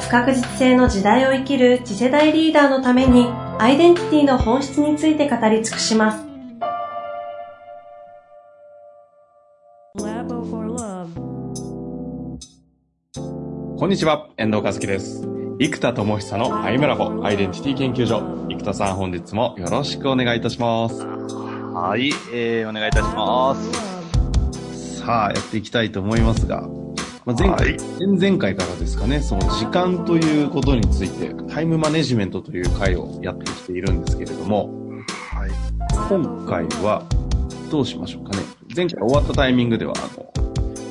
不確実性の時代を生きる次世代リーダーのためにアイデンティティの本質について語り尽くします。こんにちは、遠藤和樹です。生田智久のアイムラボアイデンティティ研究所。生田さん本日もよろしくお願いいたします。はい、えー、お願いいたします。さあ、やっていきたいと思いますが、まあ、前回、前々回からですかね、その時間ということについて、タイムマネジメントという回をやってきているんですけれども、はい、今回はどうしましょうかね。前回終わったタイミングでは、あの、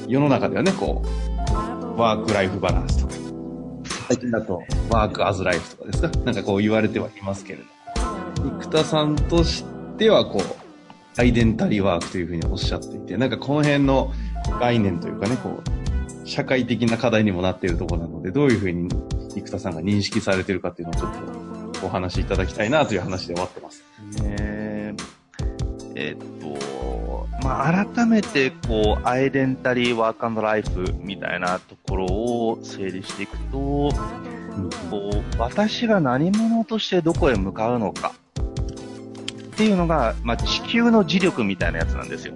世の中ではね、こう、ワークライフバランスとか、最近だとワークアズライフとかですか？なんかこう言われてはいますけれども、生田さんとしてはこう、アイデンタリーワークというふうにおっしゃっていて、なんかこの辺の概念というかね、こう、社会的な課題にもなっているところなので、どういうふうに生田さんが認識されているかっていうのをちょっとお話しいただきたいなという話で終わってます。ねえー、っと、まあ、改めて、こう、アイデンタリーワークライフみたいなところを整理していくと、こう、私が何者としてどこへ向かうのかっていうのが、まあ、地球の磁力みたいなやつなんですよ。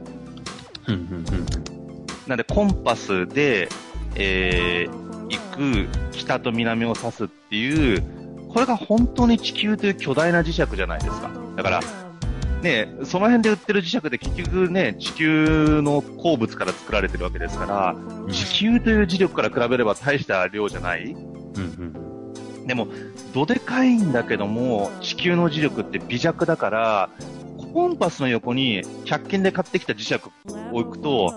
なんでコンパスで、えー、行く北と南を指すっていう、これが本当に地球という巨大な磁石じゃないですか。だから、ね、その辺で売ってる磁石って結局ね、地球の鉱物から作られてるわけですから、地球という磁力から比べれば大した量じゃない、うんうん、でも、どでかいんだけども、地球の磁力って微弱だから、コンパスの横に100均で買ってきた磁石を置くと、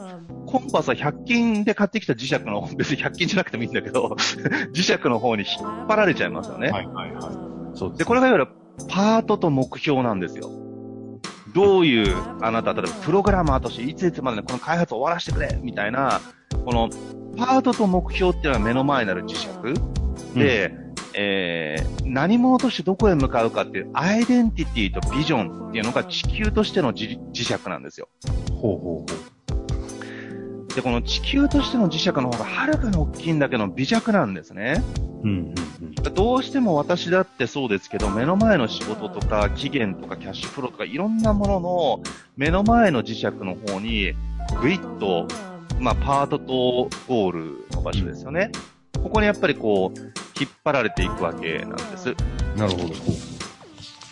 コンパスは100均で買ってきた磁石の、別に100均じゃなくてもいいんだけど、磁石の方に引っ張られちゃいますよね。はいはいはい。そうでこれがいわゆるパートと目標なんですよ。どういう、あなた、例えばプログラマーとしていついつまでにこの開発を終わらせてくれみたいな、このパートと目標っていうのは目の前になる磁石で、うん、えー、何者としてどこへ向かうかっていうアイデンティティとビジョンっていうのが地球としての磁石なんですよ。ほうほうほう。で、この地球としての磁石の方がはるかに大きいんだけど微弱なんですね。うんうんうん、どうしても私だってそうですけど、目の前の仕事とか期限とかキャッシュフローとかいろんなものの目の前の磁石の方にグイッと、まあ、パートとゴールの場所ですよね。ここにやっぱりこう、引っ張られていくわけなんです。なるほど。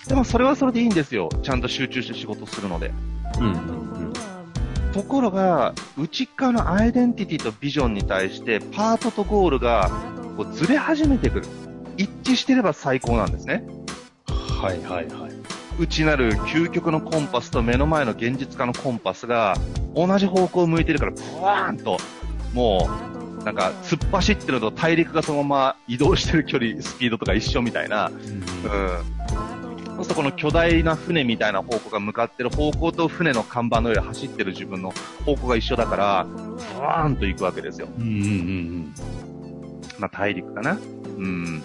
でもそれはそれでいいんですよ。ちゃんと集中して仕事するので。うん、うんところが、内側のアイデンティティとビジョンに対して、パートとゴールがこうずれ始めてくる。一致してれば最高なんですね。はいはいはい。内なる究極のコンパスと目の前の現実化のコンパスが同じ方向を向いてるから、ブワーンと、もう、なんか、突っ走ってるのと大陸がそのまま移動してる距離、スピードとか一緒みたいな、うん、うんそうするとこの巨大な船みたいな方向が向かってる方向と船の看板の上を走ってる自分の方向が一緒だから、ブワーンと行くわけですよ。うんうんうん。まあ大陸かな。うん。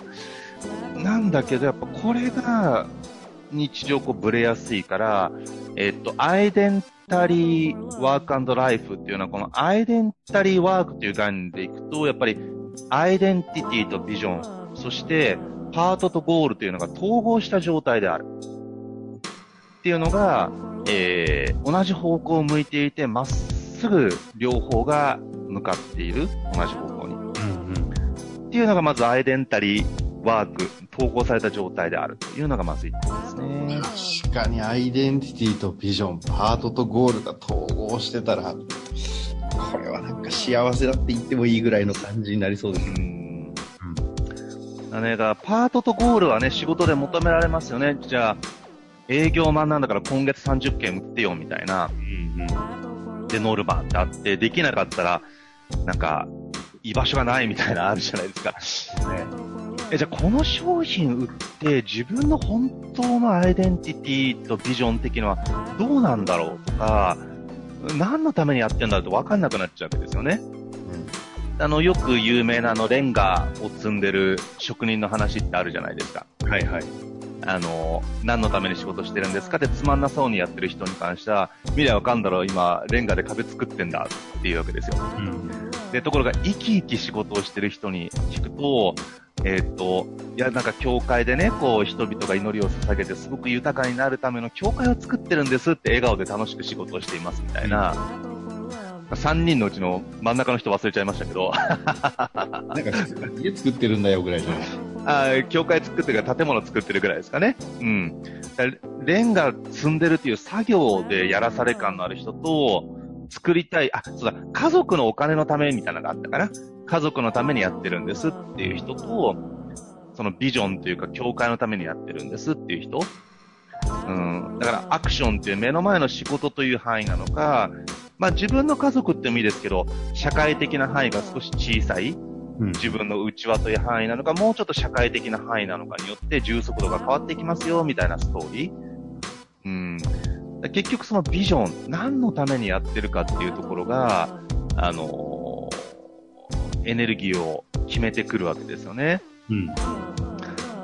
なんだけど、やっぱこれが日常こうブレやすいから、えっと、アイデンタリーワークライフっていうのは、このアイデンタリーワークという概念でいくと、やっぱりアイデンティティとビジョン、そしてパートとゴールというのが統合した状態である。っていうのが、えー、同じ方向を向いていて、まっすぐ両方が向かっている。同じ方向に。うんうん、っていうのがまずアイデンタリーワーク、統合された状態であるというのがまず一点ですね。確かにアイデンティティとビジョン、パートとゴールが統合してたら、これはなんか幸せだって言ってもいいぐらいの感じになりそうですね。ね、だパートとゴールはね、仕事で求められますよね。じゃあ、営業マンなんだから今月30件売ってよ、みたいな。うんうん、で、ノルマってあって、できなかったら、なんか、居場所がないみたいなあるじゃないですか。ね、え、じゃあこの商品売って自分の本当のアイデンティティとビジョン的のはどうなんだろうとか、何のためにやってんだろうと分かんなくなっちゃうわけですよね。うん、あの、よく有名なあの、レンガを積んでる職人の話ってあるじゃないですか。はいはい。あの、何のために仕事してるんですかってつまんなそうにやってる人に関しては、未来わかんだろう、今、レンガで壁作ってんだっていうわけですよ。うん、で、ところが、生き生き仕事をしてる人に聞くと、えっ、ー、と、いや、なんか教会でね、こう、人々が祈りを捧げて、すごく豊かになるための教会を作ってるんですって笑顔で楽しく仕事をしていますみたいな、3人のうちの真ん中の人忘れちゃいましたけど。なんか、家作ってるんだよぐらいじゃない？あ教会作ってるか建物作ってるぐらいですかね。うん。レンガ積んでるっていう作業でやらされ感のある人と、作りたい、あ、そうだ、家族のお金のためみたいなのがあったかな。家族のためにやってるんですっていう人と、そのビジョンというか、教会のためにやってるんですっていう人。うん。だから、アクションっていう目の前の仕事という範囲なのか、まあ自分の家族ってもいいですけど、社会的な範囲が少し小さい、自分の内輪という範囲なのか、もうちょっと社会的な範囲なのかによって充足度が変わっていきますよ、みたいなストーリー。うん。結局そのビジョン、何のためにやってるかっていうところが、あのー、エネルギーを決めてくるわけですよね。うん。や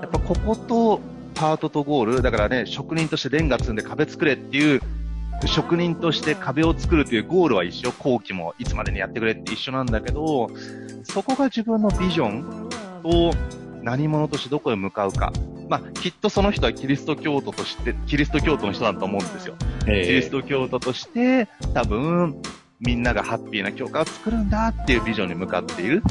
っぱこことパートとゴール、だからね、職人としてレンガ積んで壁作れっていう職人として壁を作るというゴールは一緒、後期もいつまでにやってくれって一緒なんだけど、そこが自分のビジョンと何者としてどこへ向かうか。まあ、きっとその人はキリスト教徒として、キリスト教徒の人だと思うんですよ。キリスト教徒として、多分、みんながハッピーな教会を作るんだっていうビジョンに向かっている。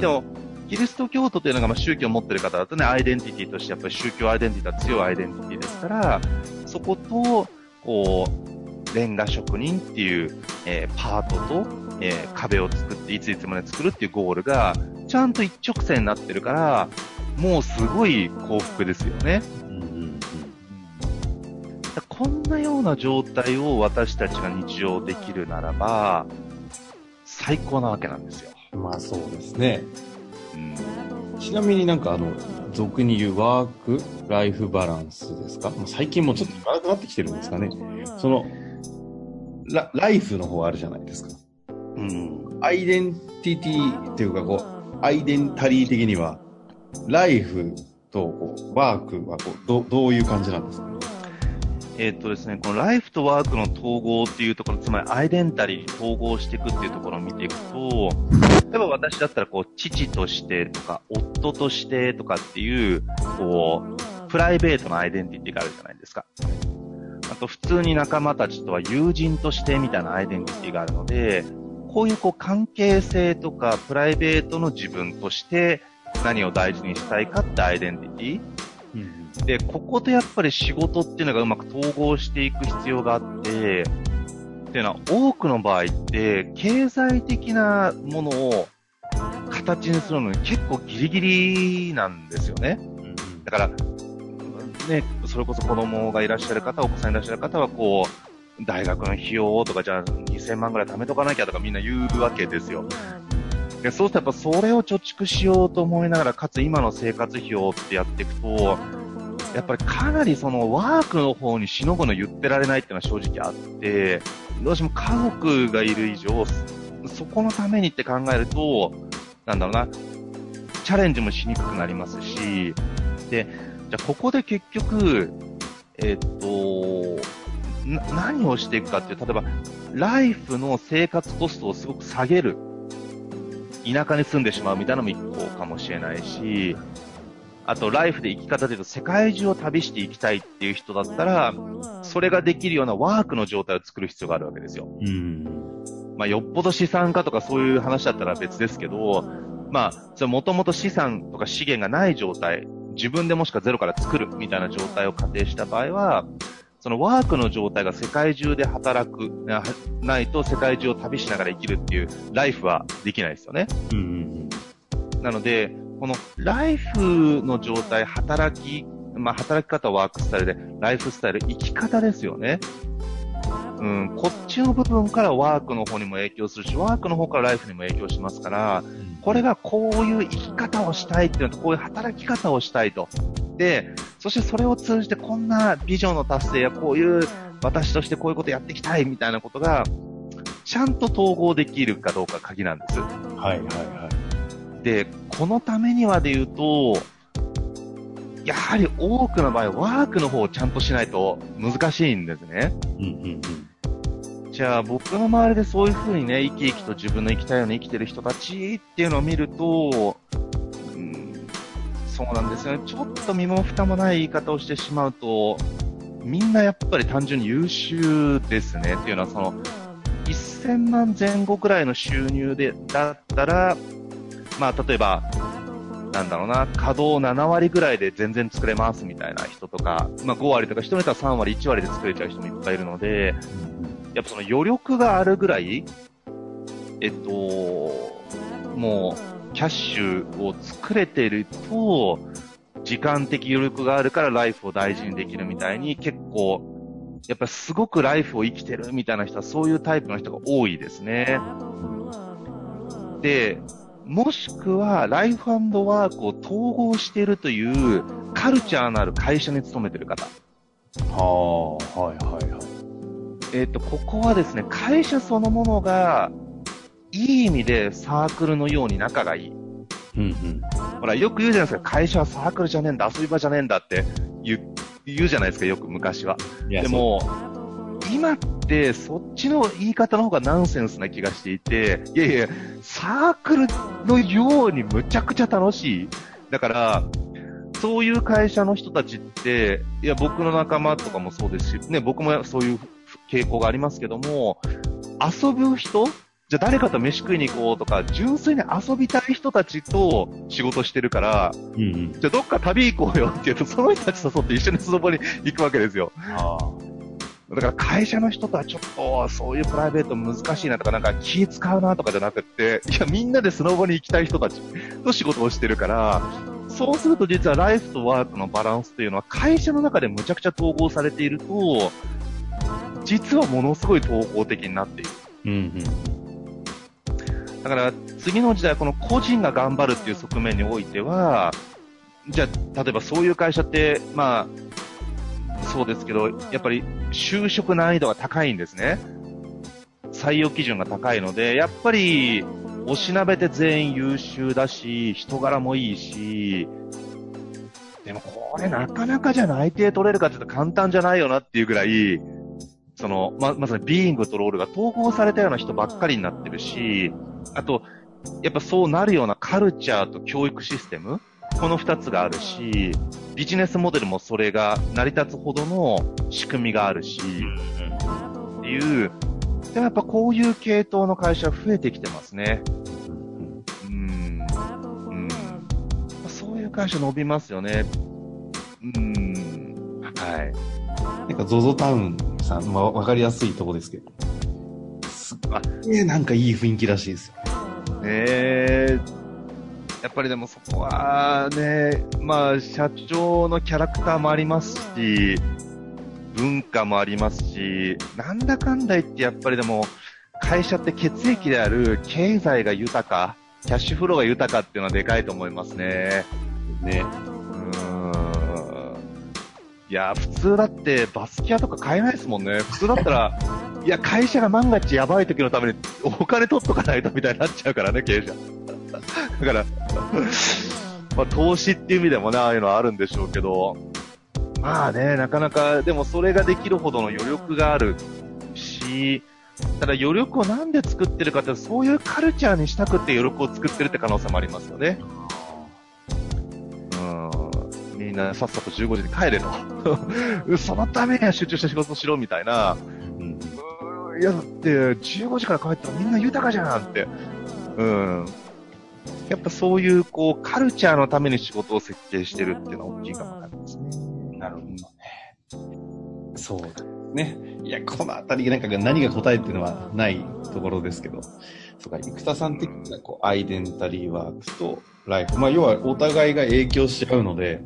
でも、キリスト教徒というのがまあ宗教を持ってる方だとね、アイデンティティとしてやっぱり宗教アイデンティティは強いアイデンティティですから、そこと、こう、レンガ職人っていう、えー、パートと、えー、壁を作って、いついつまで作るっていうゴールが、ちゃんと一直線になってるから、もうすごい幸福ですよね。こんなような状態を私たちが日常できるならば、最高なわけなんですよ。まあそうですね。うん、ちなみになんかあの、俗に言うワークライフバランスですか？最近もちょっと言わなくなってきてるんですかね。その、ラライフの方あるじゃないですか。うん。アイデンティティっていうか、こう、アイデンタリー的には、ライフとこうワークはこうどどういう感じなんですか？えっとですね、このライフとワークの統合っていうところ、つまりアイデンタリーに統合していくっていうところを見ていくと、例えば私だったらこう、父としてとか、夫としてとかっていう、こう、プライベートなアイデンティティがあるじゃないですか。あと普通に仲間たちとは友人としてみたいなアイデンティティがあるので、こういうこう関係性とかプライベートの自分として何を大事にしたいかってアイデンティティ。うん、で、こことやっぱり仕事っていうのがうまく統合していく必要があって、っていうのは多くの場合って経済的なものを形にするのに結構ギリギリなんですよね。だから、ね、それこそ子供がいらっしゃる方、お子さんいらっしゃる方は、こう、大学の費用とか、じゃあ2000万ぐらい貯めとかなきゃとかみんな言うわけですよ。でそうするとやっぱそれを貯蓄しようと思いながら、かつ今の生活費用ってやっていくと、やっぱりかなりそのワークの方にしのぐの言ってられないっていうのは正直あって、どうしても家族がいる以上、そこのためにって考えると、なんだろうな、チャレンジもしにくくなりますし、で、じゃあここで結局、えっと、何をしていくかっていう、例えば、ライフの生活コストをすごく下げる。田舎に住んでしまうみたいなのも一個かもしれないし、あと、ライフで生き方で言うと、世界中を旅していきたいっていう人だったら、それができるようなワークの状態を作る必要があるわけですよ。うん。まあ、よっぽど資産家とかそういう話だったら別ですけど、まあ、もともと資産とか資源がない状態、自分でもしかゼロから作るみたいな状態を仮定した場合は、そのワークの状態が世界中で働く、ないと世界中を旅しながら生きるっていうライフはできないですよね。うんなので、このライフの状態、働き、まあ働き方はワークスタイルで、ライフスタイル、生き方ですよね。うん、こっちの部分からワークの方にも影響するし、ワークの方からライフにも影響しますから、これがこういう生き方をしたいっていうのと、こういう働き方をしたいと。で、そしてそれを通じてこんなビジョンの達成やこういう私としてこういうことやっていきたいみたいなことが、ちゃんと統合できるかどうか鍵なんです。はいはいはい。で、このためにはで言うと、やはり多くの場合、ワークの方をちゃんとしないと難しいんですね。うんうんうん、じゃあ僕の周りでそういうふうにね、生き生きと自分の生きたいように生きてる人たちっていうのを見ると、うん、そうなんですよね。ちょっと身も蓋もない言い方をしてしまうと、みんなやっぱり単純に優秀ですね。っていうのはその、1000万前後くらいの収入で、だったら、まあ例えば、なんだろうな、稼働7割ぐらいで全然作れますみたいな人とか、まあ5割とか人によっては3割、1割で作れちゃう人もいっぱいいるので、やっぱその余力があるぐらい、えっと、もう、キャッシュを作れてると、時間的余力があるからライフを大事にできるみたいに結構、やっぱすごくライフを生きてるみたいな人はそういうタイプの人が多いですね。で、もしくは、ライフワークを統合しているというカルチャーのある会社に勤めてる方。はあ、はいはいはい。えっ、ー、と、ここはですね、会社そのものが、いい意味でサークルのように仲がいい。うんうん。ほら、よく言うじゃないですか、会社はサークルじゃねえんだ、遊び場じゃねえんだって言う、言うじゃないですか、よく昔は。でも、今ってそっちの言い方の方がナンセンスな気がしていて、いやいや、サークルのようにむちゃくちゃ楽しい。だから、そういう会社の人たちって、いや、僕の仲間とかもそうですし、ね、僕もそういう傾向がありますけども、遊ぶ人じゃあ誰かと飯食いに行こうとか、純粋に遊びたい人たちと仕事してるから、うんうん、じゃあどっか旅行こうよって言うと、その人たち誘って一緒にスノボに行くわけですよ。だから会社の人とはちょっとそういうプライベート難しいなとかなんか気使うなとかじゃなくて、いやみんなでスノボに行きたい人たちと仕事をしてるから、そうすると実はライフとワークのバランスというのは会社の中でむちゃくちゃ統合されていると、実はものすごい統合的になっている。うんうんだから次の時代、この個人が頑張るっていう側面においては、じゃあ、例えばそういう会社って、まあ、そうですけど、やっぱり就職難易度が高いんですね。採用基準が高いので、やっぱり、おしなべて全員優秀だし、人柄もいいし、でもこれなかなかじゃ内定取れるかって言うと簡単じゃないよなっていうぐらい、その、ま、まさにビーイングとロールが統合されたような人ばっかりになってるし、あと、やっぱそうなるようなカルチャーと教育システムこの二つがあるし、ビジネスモデルもそれが成り立つほどの仕組みがあるし、っていう、でもやっぱこういう系統の会社増えてきてますね。うん。うん。そういう会社伸びますよね。うん。はい。なんか ZOZO タウンさん、まあ、わかりやすいとこですけど。すっげえなんかいい雰囲気らしいですよ。えー、やっぱりでもそこはね、まあ、社長のキャラクターもありますし、文化もありますし、なんだかんだ言ってやっぱりでも、会社って血液である経済が豊か、キャッシュフローが豊かっていうのはでかいと思いますね。ね。うん。いや、普通だってバスキアとか買えないですもんね。普通だったら、いや、会社が万が一やばい時のためにお金取っとかないとみたいになっちゃうからね、経営者。だから、まあ、投資っていう意味でもね、ああいうのはあるんでしょうけど、まあね、なかなか、でもそれができるほどの余力があるし、ただ余力をなんで作ってるかって、そういうカルチャーにしたくって余力を作ってるって可能性もありますよね。なさっさと15時に帰れと。そのためには集中して仕事しろみたいな。うん。いや、だって15時から帰ったらみんな豊かじゃんって。うん。やっぱそういう、こう、カルチャーのために仕事を設計してるっていうのは大きいかもわかんないですね。なるほどね。そうだね。いや、このあたりなんか何が答えっていうのはないところですけど、そうか、生田さん的にはこう、アイデンタリーワークとライフ。まあ、要はお互いが影響し合うので、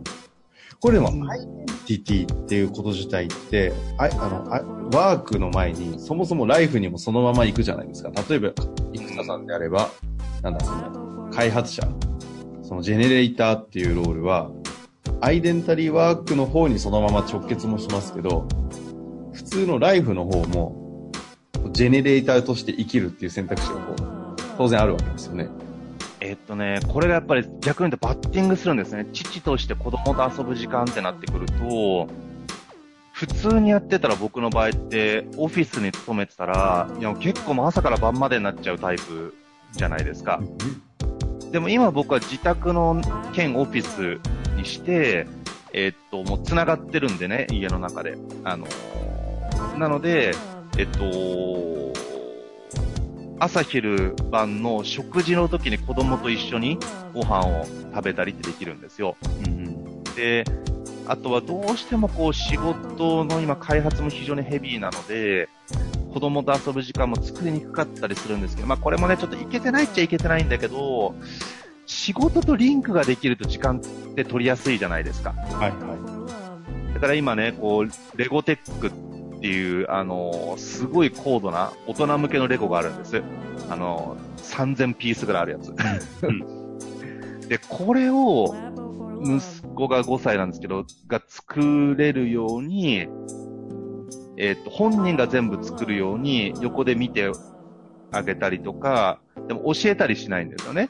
これでも、アイデンティティっていうこと自体って、ああのあワークの前に、そもそもライフにもそのまま行くじゃないですか。例えば、生田さんであれば、なんだ、その、開発者、そのジェネレーターっていうロールは、アイデンタリーワークの方にそのまま直結もしますけど、普通のライフの方も、ジェネレーターとして生きるっていう選択肢がこう、当然あるわけですよね。えっとね、これがやっぱり逆に言うとバッティングするんですね。父として子供と遊ぶ時間ってなってくると、普通にやってたら僕の場合って、オフィスに勤めてたら、いや結構もう朝から晩までになっちゃうタイプじゃないですか。でも今僕は自宅の兼オフィスにして、えー、っと、もう繋がってるんでね、家の中で。あの、なので、えっと、朝昼晩の食事の時に子供と一緒にご飯を食べたりってできるんですよ。うん、で、あとはどうしてもこう仕事の今開発も非常にヘビーなので、子供と遊ぶ時間も作りにくかったりするんですけど、まあこれもね、ちょっといけてないっちゃいけてないんだけど、仕事とリンクができると時間って取りやすいじゃないですか。はいはい。だから今ね、こう、レゴテックっていう、あのすごい高度な大人向けのレゴがあるんです。あの3000ピースぐらいあるやつ。で、これを、息子が5歳なんですけど、が作れるように、えっ、ー、と、本人が全部作るように横で見てあげたりとか、でも教えたりしないんですよね。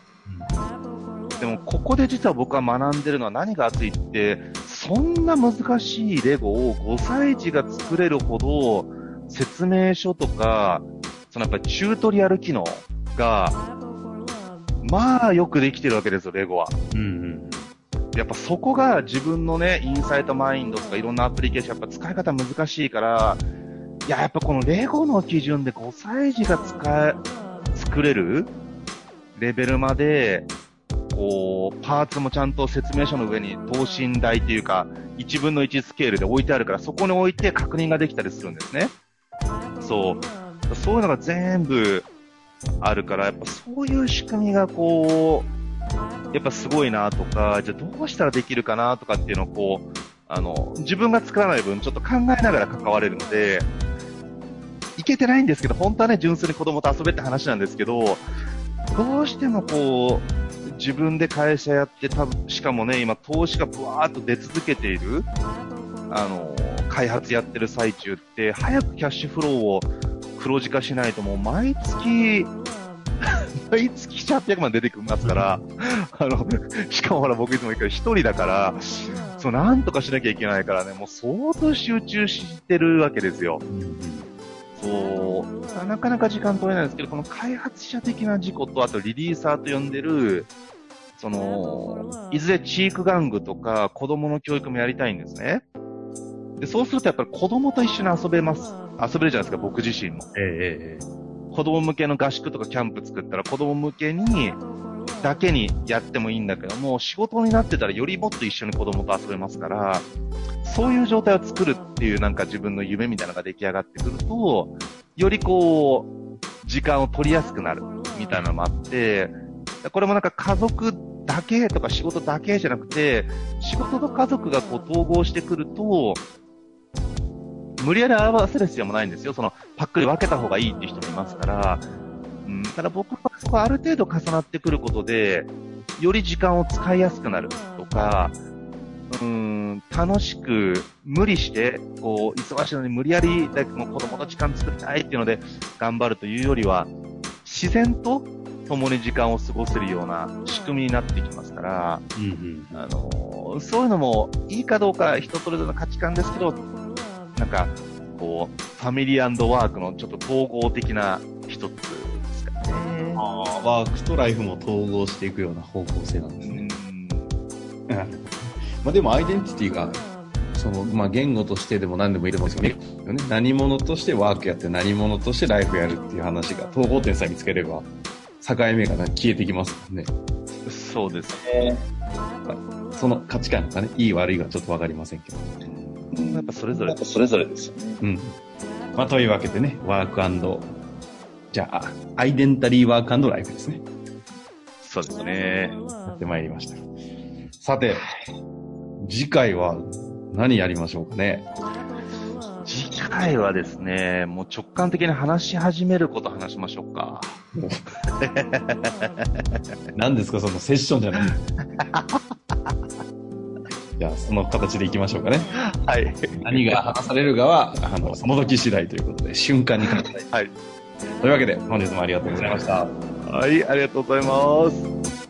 でも、ここで実は僕は学んでるのは何が熱いって、そんな難しいレゴを5歳児が作れるほど、説明書とか、そのやっぱりチュートリアル機能が、まあよくできてるわけですよ、レゴは。うんうんやっぱそこが自分のね、インサイトマインドとかいろんなアプリケーション、やっぱ使い方難しいから、いや、やっぱこのレゴの基準で5歳児が使え、作れるレベルまで、こう、パーツもちゃんと説明書の上に等身大っていうか、1分の1スケールで置いてあるから、そこに置いて確認ができたりするんですね。そう。そういうのが全部あるから、やっぱそういう仕組みがこう、やっぱすごいなとか、じゃあどうしたらできるかなとかっていうのをこう、あの、自分が作らない分ちょっと考えながら関われるので、いけてないんですけど、本当はね、純粋に子供と遊べって話なんですけど、どうしてもこう、自分で会社やって多分、しかもね、今投資がブワーっと出続けている、あの、開発やってる最中って、早くキャッシュフローを黒字化しないともう毎月、毎月800万出てきますから、あの、しかもほら僕いつも言うけど一人だから、そう、なんとかしなきゃいけないからね、もう相当集中してるわけですよ。そう、なかなか時間取れないんですけど、この開発者的な事故と、あとリリーサーと呼んでる、その、いずれチーク玩具とか子供の教育もやりたいんですね。で、そうするとやっぱり子供と一緒に遊べます。遊べるじゃないですか、僕自身も。ええええ。子供向けの合宿とかキャンプ作ったら子供向けに、だけにやってもいいんだけども、仕事になってたらよりもっと一緒に子供と遊べますから、そういう状態を作るっていうなんか自分の夢みたいなのが出来上がってくると、よりこう、時間を取りやすくなるみたいなのもあって、これもなんか家族だけとか仕事だけじゃなくて、仕事と家族がこう統合してくると、無理やり合わせる必要もないんですよ。その、パックリ分けた方がいいっていう人もいますから、うん、ただ僕はそこある程度重なってくることで、より時間を使いやすくなるとか、うん、楽しく、無理して、こう、忙しいのに無理やり、だもう子供の時間作りたいっていうので頑張るというよりは、自然と共に時間を過ごせるような仕組みになってきますから、うんうん、あのそういうのもいいかどうか人それぞれの価値観ですけど、なんか、こう、ファミリーワークのちょっと統合的な一つですかね。ああ、ワークとライフも統合していくような方向性なんですね。まあでもアイデンティティが、その、まあ言語としてでも何でもいいと思うんですけどね、何者としてワークやって何者としてライフやるっていう話が統合点さえ見つければ、境目が消えてきますもんね。そうですね。その価値観がね、いい悪いはちょっとわかりませんけど。やっぱそれぞれ。それぞれですよね。うん。まあ、というわけでね、ワークじゃあ、アイデンタリーワークライフですね。そうですね。やってまいりました。さて、次回は何やりましょうかね。次回はですね、もう直感的に話し始めること話しましょうか。何ですか、そのセッションじゃない。じゃあ、その形でいきましょうかね。はい。何が話されるかは、あの、その時次第ということで、瞬間に考えはい。というわけで、本日もありがとうございました。はい、ありがとうございます。